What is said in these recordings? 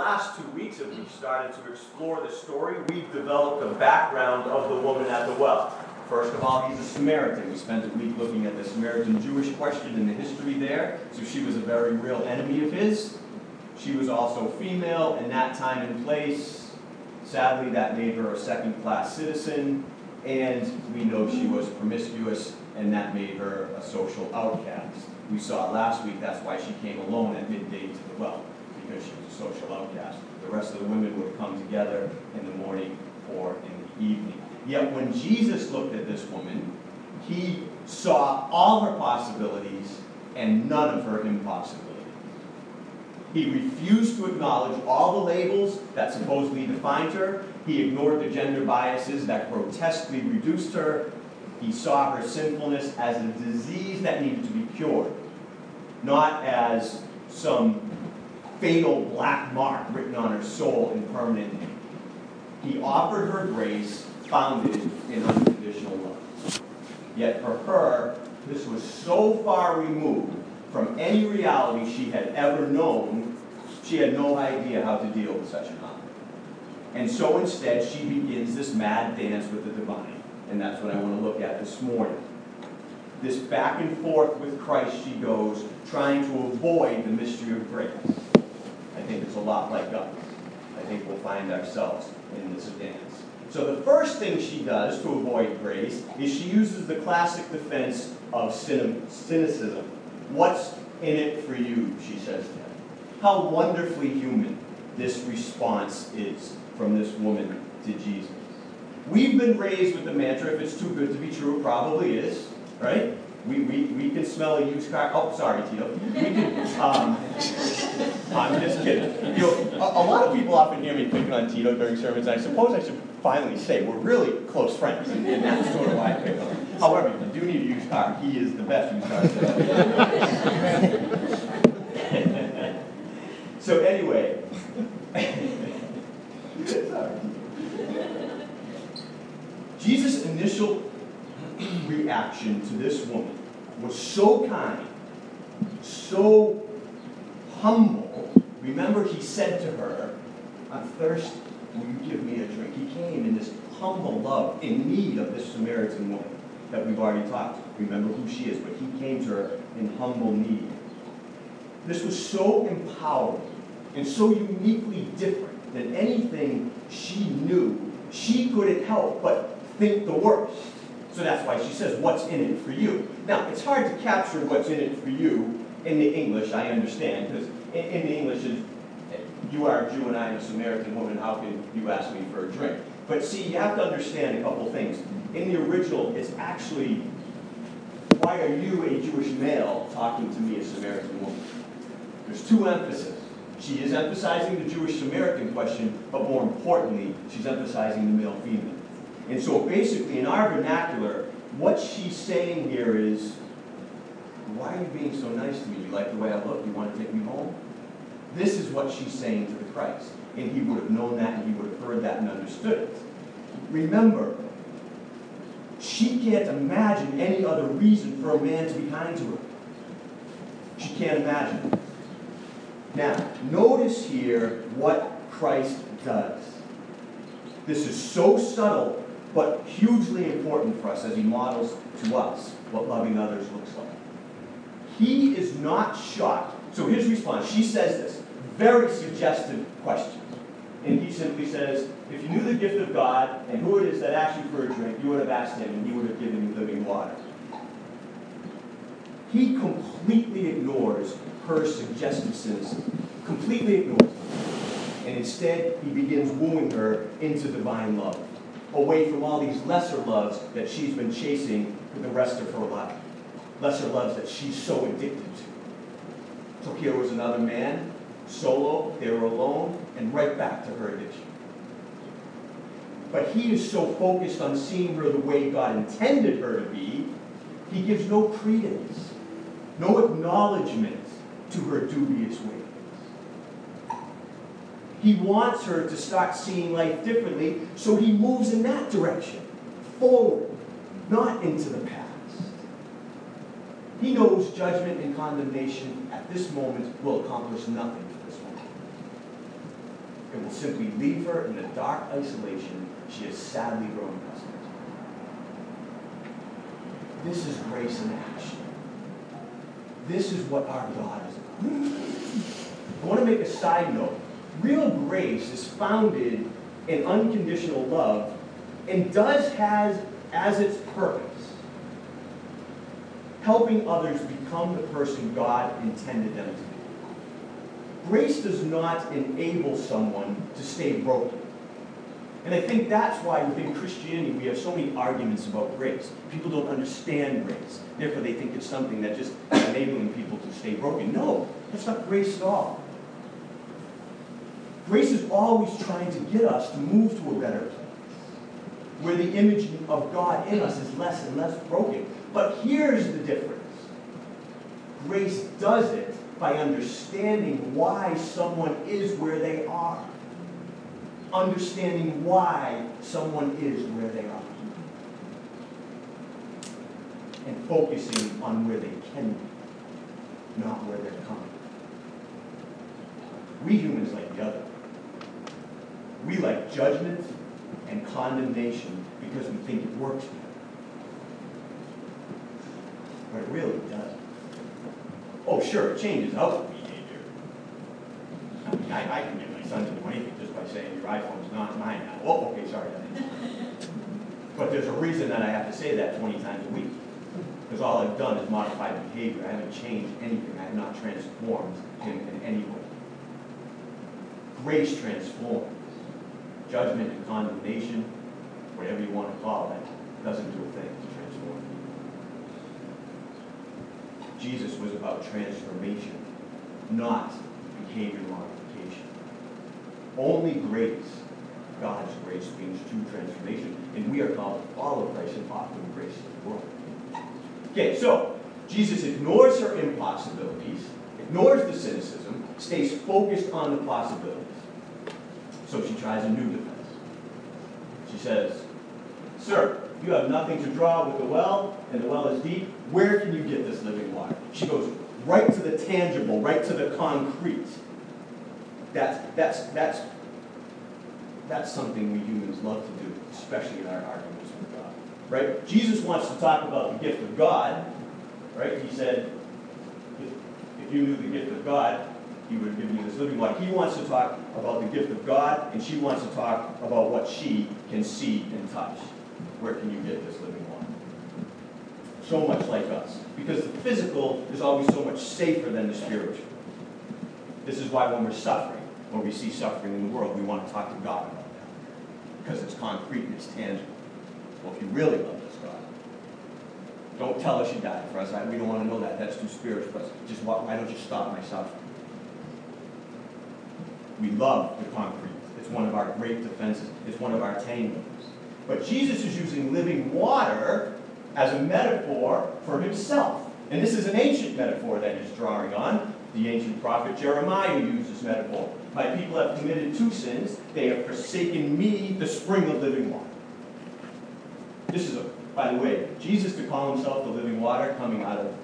last two weeks that we've started to explore the story, we've developed a background of the woman at the well. First of all, he's a Samaritan. We spent a week looking at the Samaritan Jewish question and the history there. So she was a very real enemy of his. She was also female in that time and place. Sadly, that made her a second class citizen. And we know she was promiscuous, and that made her a social outcast. We saw last week that's why she came alone at midday to the well because she was a social outcast. The rest of the women would come together in the morning or in the evening. Yet when Jesus looked at this woman, he saw all her possibilities and none of her impossibilities. He refused to acknowledge all the labels that supposedly defined her. He ignored the gender biases that grotesquely reduced her. He saw her sinfulness as a disease that needed to be cured, not as some fatal black mark written on her soul in permanent ink. He offered her grace founded in unconditional love. Yet for her, this was so far removed from any reality she had ever known, she had no idea how to deal with such an honor. And so instead, she begins this mad dance with the divine. And that's what I want to look at this morning. This back and forth with Christ she goes, trying to avoid the mystery of grace. Think it's a lot like us. I think we'll find ourselves in this dance. So the first thing she does to avoid grace is she uses the classic defense of cynicism. What's in it for you, she says to him. How wonderfully human this response is from this woman to Jesus. We've been raised with the mantra, if it's too good to be true, it probably is, right? We, we, we can smell a used car. Oh, sorry, Tito. We can, um, I'm just kidding. You know, a, a, lot of people often hear me picking on Tito during sermons. And I suppose I should finally say we're really close friends, and, that's sort of why I pick on him. However, if you do need a used car, he is the best used car. so anyway, Jesus' initial reaction to this woman was so kind, so humble. Remember, he said to her, I'm thirsty. Will you give me a drink? He came in this humble love, in need of this Samaritan woman that we've already talked. Remember who she is, but he came to her in humble need. This was so empowering and so uniquely different than anything she knew. She couldn't help but think the worst. So that's why she says, What's in it for you? Now, it's hard to capture what's in it for you in the English, I understand, because in, in English, you are a Jew and I am a Samaritan woman, how can you ask me for a drink? But see, you have to understand a couple things. In the original, it's actually, why are you, a Jewish male, talking to me, a Samaritan woman? There's two emphases. She is emphasizing the Jewish Samaritan question, but more importantly, she's emphasizing the male female. And so basically, in our vernacular, what she's saying here is, why are you being so nice to me? You like the way I look? You want to take me home? This is what she's saying to the Christ. And he would have known that, and he would have heard that and understood it. Remember, she can't imagine any other reason for a man to be kind to her. She can't imagine. Now, notice here what Christ does. This is so subtle but hugely important for us as he models to us what loving others looks like. He is not shocked. So his response, she says this, very suggestive question. And he simply says, if you knew the gift of God and who it is that asked you for a drink, you would have asked him and he would have given you living water. He completely ignores her suggestive. Completely ignores it. And instead, he begins wooing her into divine love away from all these lesser loves that she's been chasing for the rest of her life. Lesser loves that she's so addicted to. Here was another man, solo, they were alone, and right back to her addiction. But he is so focused on seeing her the way God intended her to be, he gives no credence, no acknowledgement to her dubious ways. He wants her to start seeing life differently, so he moves in that direction, forward, not into the past. He knows judgment and condemnation at this moment will accomplish nothing for this woman. it will simply leave her in the dark isolation she has sadly grown accustomed to. This is grace in action. This is what our God is about. I want to make a side note. Real grace is founded in unconditional love and does has as its purpose helping others become the person God intended them to be. Grace does not enable someone to stay broken. And I think that's why within Christianity we have so many arguments about grace. People don't understand grace. Therefore, they think it's something that just enabling people to stay broken. No, that's not grace at all. Grace is always trying to get us to move to a better place, where the image of God in us is less and less broken. But here's the difference grace does it by understanding why someone is where they are. Understanding why someone is where they are. And focusing on where they can be, not where they're coming. We humans like the other. We like judgment and condemnation because we think it works better. But it really doesn't. Oh, sure, it changes output behavior. I mean, I, I can get my son to do anything just by saying your iPhone's not mine now. Oh, okay, sorry. but there's a reason that I have to say that 20 times a week. Because all I've done is modify behavior. I haven't changed anything. I have not transformed him in any way. Grace transforms. Judgment and condemnation, whatever you want to call it, doesn't do a thing. Jesus was about transformation, not behavior modification. Only grace, God's grace, brings true transformation. And we are called to follow Christ and the grace the world. Okay, so Jesus ignores her impossibilities, ignores the cynicism, stays focused on the possibilities. So she tries a new defense. She says, Sir, you have nothing to draw with the well, and the well is deep. Where can you get this living water? She goes right to the tangible, right to the concrete. That's, that's, that's, that's something we humans love to do, especially in our arguments with God. Right? Jesus wants to talk about the gift of God. Right? He said, if, if you knew the gift of God, he would give you this living water. He wants to talk about the gift of God, and she wants to talk about what she can see and touch. Where can you get this living water? So much like us. Because the physical is always so much safer than the spiritual. This is why when we're suffering, when we see suffering in the world, we want to talk to God about that. Because it's concrete and it's tangible. Well, if you really love this God, don't tell us you died for us. we don't want to know that. That's too spiritual for us. Just why don't you stop my suffering? We love the concrete. It's one of our great defenses. It's one of our tangibles. But Jesus is using living water as a metaphor for himself. And this is an ancient metaphor that he's drawing on. The ancient prophet Jeremiah used this metaphor. My people have committed two sins. They have forsaken me, the spring of living water. This is, a, by the way, Jesus to call himself the living water coming out of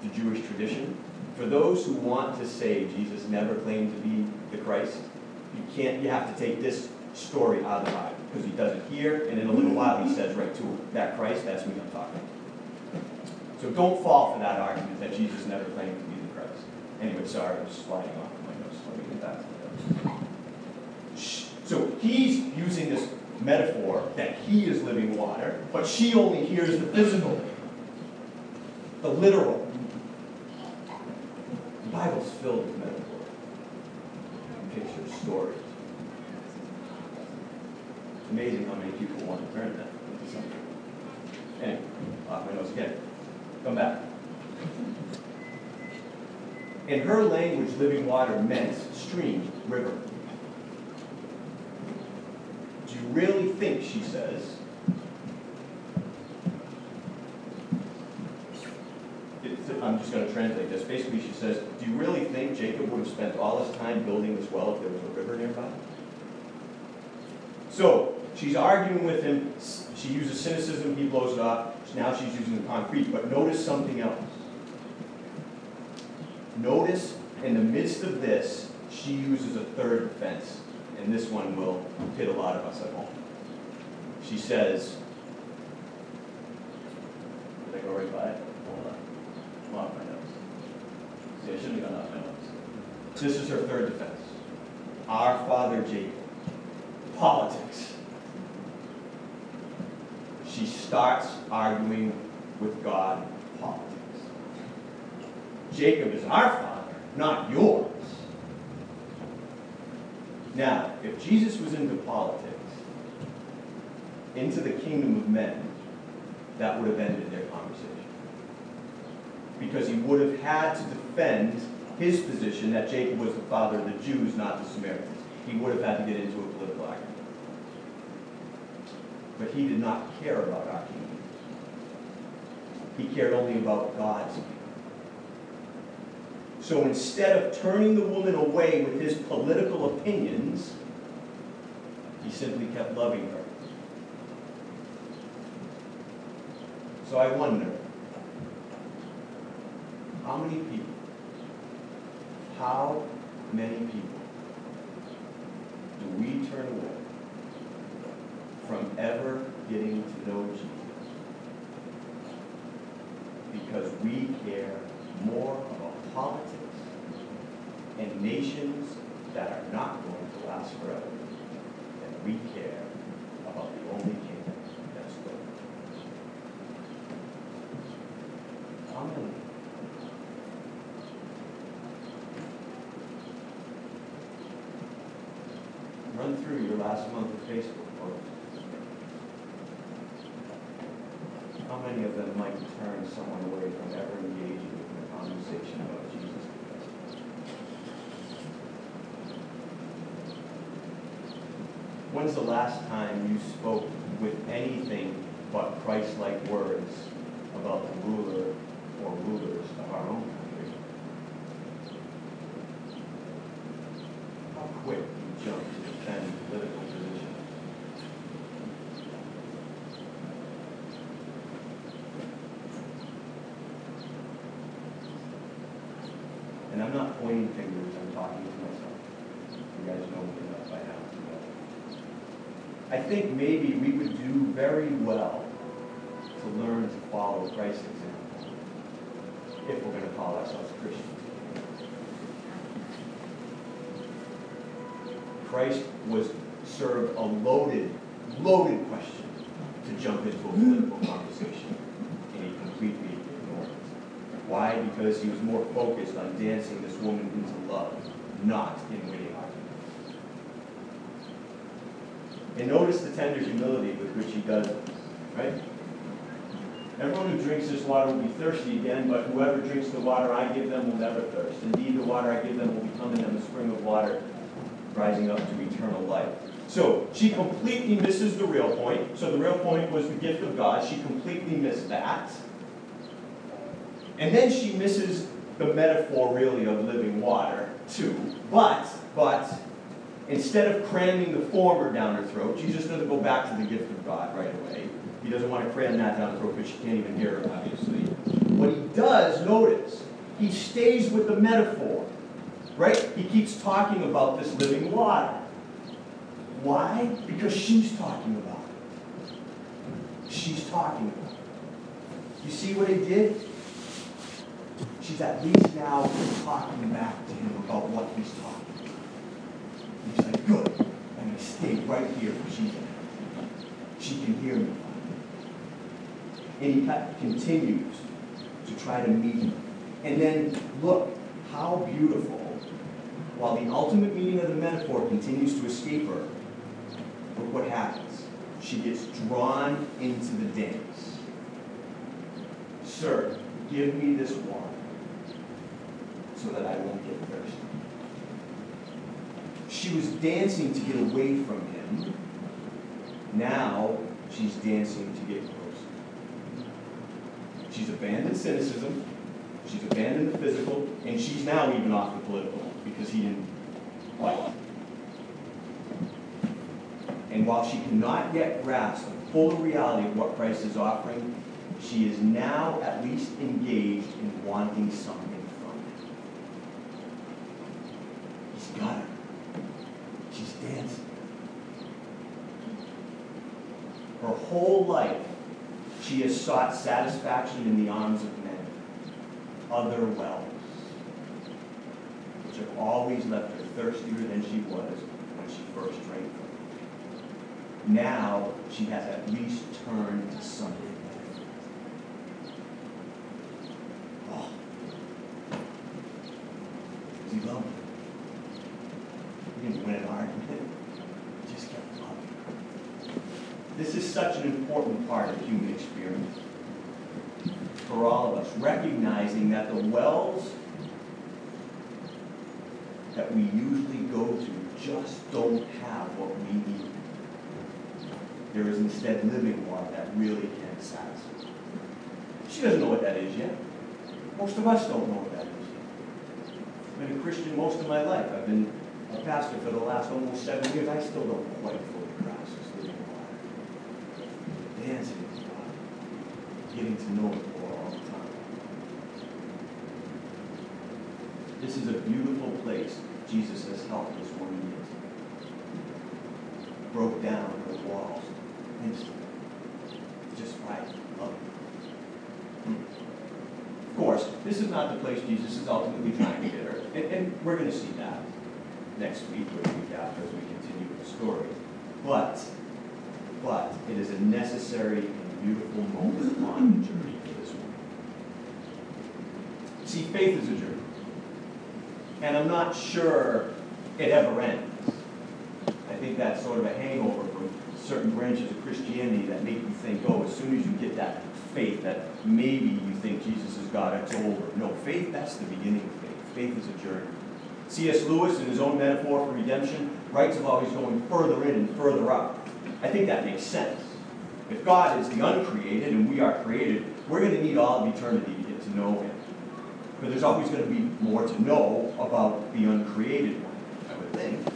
the Jewish tradition. For those who want to say Jesus never claimed to be the Christ, you can't, you have to take this story out of the Bible because he does it here, and in a little while he says right to it, that Christ, that's me I'm talking So don't fall for that argument that Jesus never claimed to be the Christ. Anyway, sorry, I'm just sliding off my notes. Let me get back to So he's using this metaphor that he is living water, but she only hears the physical, the literal. The Bible's filled with metaphor, pictures, stories. Amazing how many people want to learn that. Anyway, off my nose again. Come back. In her language, living water meant stream, river. Do you really think, she says, I'm just going to translate this. Basically, she says, Do you really think Jacob would have spent all his time building this well if there was a river nearby? She's arguing with him. She uses cynicism, he blows it off. Now she's using the concrete. But notice something else. Notice in the midst of this, she uses a third defense. and this one will hit a lot of us at home. She says, did I go right by it? Hold on. Off my notes. See, I shouldn't have gone off my notes. This is her third defense. Our father Jacob. Politics. She starts arguing with God politics. Jacob is our father, not yours. Now, if Jesus was into politics, into the kingdom of men, that would have ended their conversation. Because he would have had to defend his position that Jacob was the father of the Jews, not the Samaritans. He would have had to get into a political argument. But he did not care about our. He cared only about God's. So instead of turning the woman away with his political opinions, he simply kept loving her. So I wonder, how many people, how many people do we turn away ever getting to know Jesus because we care more about politics and nations that are not going to last forever than we care about the only kingdom that's many? Run through your last month of Facebook posts. How many might turn someone away from ever engaging in a conversation about Jesus? When's the last time you spoke with anything but Christ-like words about the ruler or rulers of our own country? How quick you jump to defend political position. And I'm not pointing fingers, I'm talking to myself. You guys know me enough by now to know. I think maybe we would do very well to learn to follow Christ's example if we're going to call ourselves Christians. Christ was served a loaded, loaded question to jump into a political conversation, and he completely ignored it. Why? Because he was more focused on dancing this woman into love, not in winning arguments. And notice the tender humility with which he does it, right? Everyone who drinks this water will be thirsty again, but whoever drinks the water I give them will never thirst. Indeed, the water I give them will become in them a spring of water rising up to eternal life. So she completely misses the real point. So the real point was the gift of God. She completely missed that. And then she misses the metaphor really of living water too. But, but, instead of cramming the former down her throat, Jesus doesn't go back to the gift of God right away. He doesn't want to cram that down her throat because she can't even hear it, obviously. What he does, notice, he stays with the metaphor. Right? He keeps talking about this living water. Why? Because she's talking about it. She's talking about it. You see what he did? She's at least now talking back to him about what he's talking about. He's like, good. I'm going to stay right here where she's at. She can hear me. And he continues to try to meet her. And then look how beautiful, while the ultimate meaning of the metaphor continues to escape her, look what happens. She gets drawn into the dance. Sir, give me this water so that I won't get thirsty. She was dancing to get away from him. Now she's dancing to get closer. She's abandoned cynicism. She's abandoned the physical, and she's now even off the political because he didn't like. And while she cannot yet grasp the full reality of what Christ is offering, she is now at least engaged in wanting something from him. He's got. She's dancing. Her whole life, she has sought satisfaction in the arms of men, other wells, which have always left her thirstier than she was when she first drank them. Now she has at least turned to something. Oh. Does he love her? He didn't win an argument. He just kept loving her. This is such an important part of human experience for all of us, recognizing that the wells that we usually go to just don't have what we need. There is instead living water that really can satisfy. She doesn't know what that is yet. Most of us don't know what that is yet. I've been a Christian most of my life. I've been a pastor for the last almost seven years. I still don't quite fully grasp this living water. Dancing with God. Getting to know it more all the time. This is a beautiful place Jesus has helped this woman get. Broke down her walls. Just by loving. Hmm. Of course, this is not the place Jesus is ultimately trying to get her. And, and we're going to see that next week or the week after as we continue the story. But, but it is a necessary and beautiful moment on the journey for this woman. See, faith is a journey. And I'm not sure it ever ends. I think that's sort of a hangover from certain branches of Christianity that make you think, oh, as soon as you get that faith, that maybe you think Jesus is God, it's over. No, faith, that's the beginning of faith. Faith is a journey. C.S. Lewis, in his own metaphor for redemption, writes of always going further in and further up. I think that makes sense. If God is the uncreated and we are created, we're going to need all of eternity to get to know Him. But there's always going to be more to know about the uncreated one, I would think.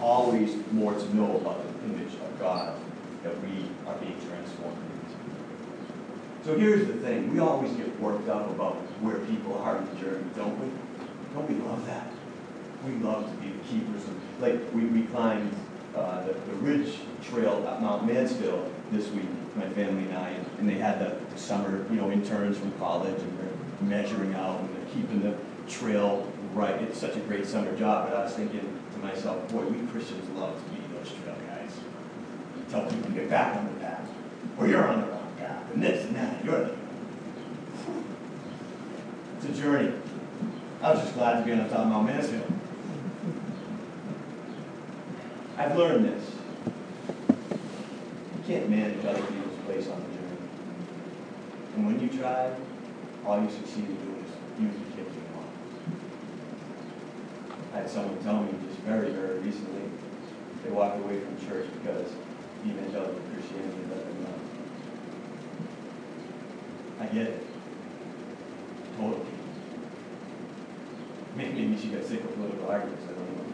Always more to know about the image of God that we are being transformed into. So here's the thing. We always get worked up about where people are in the journey, don't we? Don't we love that? We love to be the keepers of, like, we, we climbed uh, the, the Ridge Trail at Mount Mansfield this week, my family and I, and, and they had the, the summer, you know, interns from college, and measuring out, and keeping the trail right. It's such a great summer job, but I was thinking to myself, boy, we Christians love to be those trail guys. Tell people to get back on the path, or you're on the wrong path, and this and that, you're the... It's a journey. I was just glad to be on the top of Mount Mansfield. I've learned this. You can't manage other people's place on the journey. And when you try, all you succeed in doing is usually kicking them off. I had someone tell me just very, very recently, they walked away from church because the evangelical Christianity let them know. I get it. Totally. Maybe she got sick of political arguments, I don't know.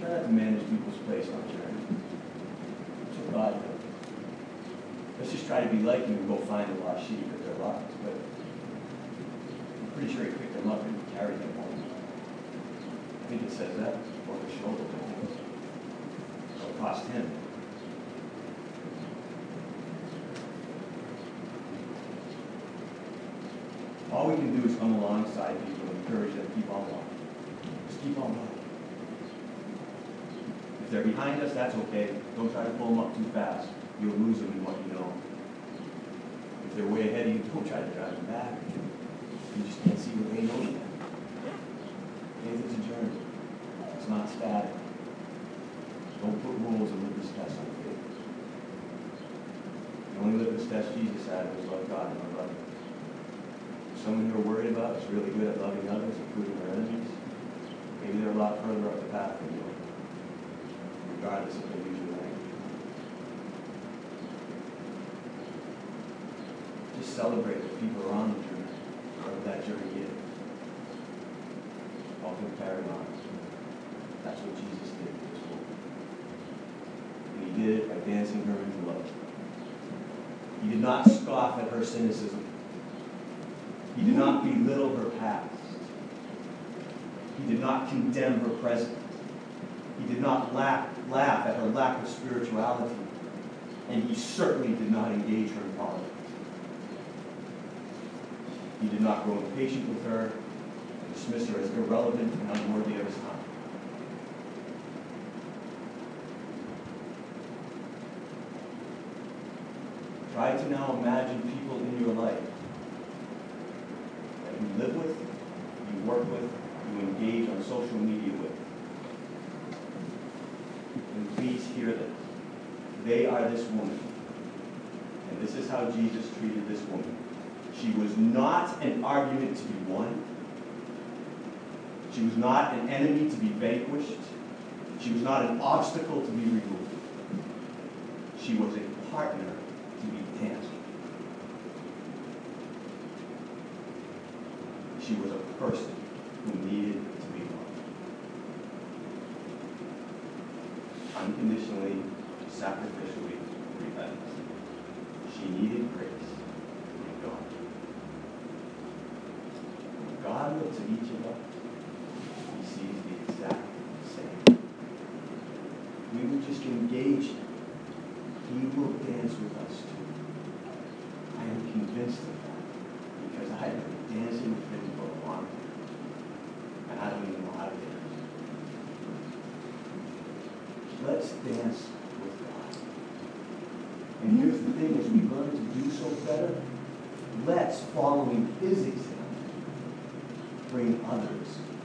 Try not to manage people's place on God does. Let's just try to be like him and go find the lost sheep if they're lost. But I'm pretty sure he picked them up and carried them home. I think it says that on the shoulder. So It'll cost him. All we can do is come alongside people and encourage them to keep on walking. Just keep on walking. If they're behind us, that's okay. Don't try to pull them up too fast. You'll lose them in what you they're way ahead of you, don't try to drive them back. You just can't see what they know yet. Faith is a journey. It's not static. Don't put rules and litmus tests on faith. The only litmus test Jesus had was love God and love others. Someone you're worried about is really good at loving others, including their enemies. Maybe they're a lot further up the path than you regardless of usual language. Just celebrate that people are on the journey, whatever that journey is. Often paramount. That's what Jesus did for this woman. And he did it by dancing her into love. He did not scoff at her cynicism. He did not belittle her past. He did not condemn her present. He did not laugh, laugh at her lack of spirituality. And he certainly did not engage her in politics. He did not grow impatient with her and dismiss her as irrelevant and unworthy of his time. Try to now imagine people in your life that you live with, you work with, you engage on social media with. And please hear this. They are this woman. And this is how Jesus treated this woman. She was not an argument to be won. She was not an enemy to be vanquished. She was not an obstacle to be removed. She was a partner to be danced. She was a person who needed to be loved. Unconditionally, sacrificially, relentlessly. She needed grace from God. At each of us, he sees the exact same. We will just engage him. He will dance with us too. I am convinced of that because I have been dancing with him for a long time. And I don't even know how to dance. Let's dance with God. And here's the thing, as we learn to do so better, let's, following his example, others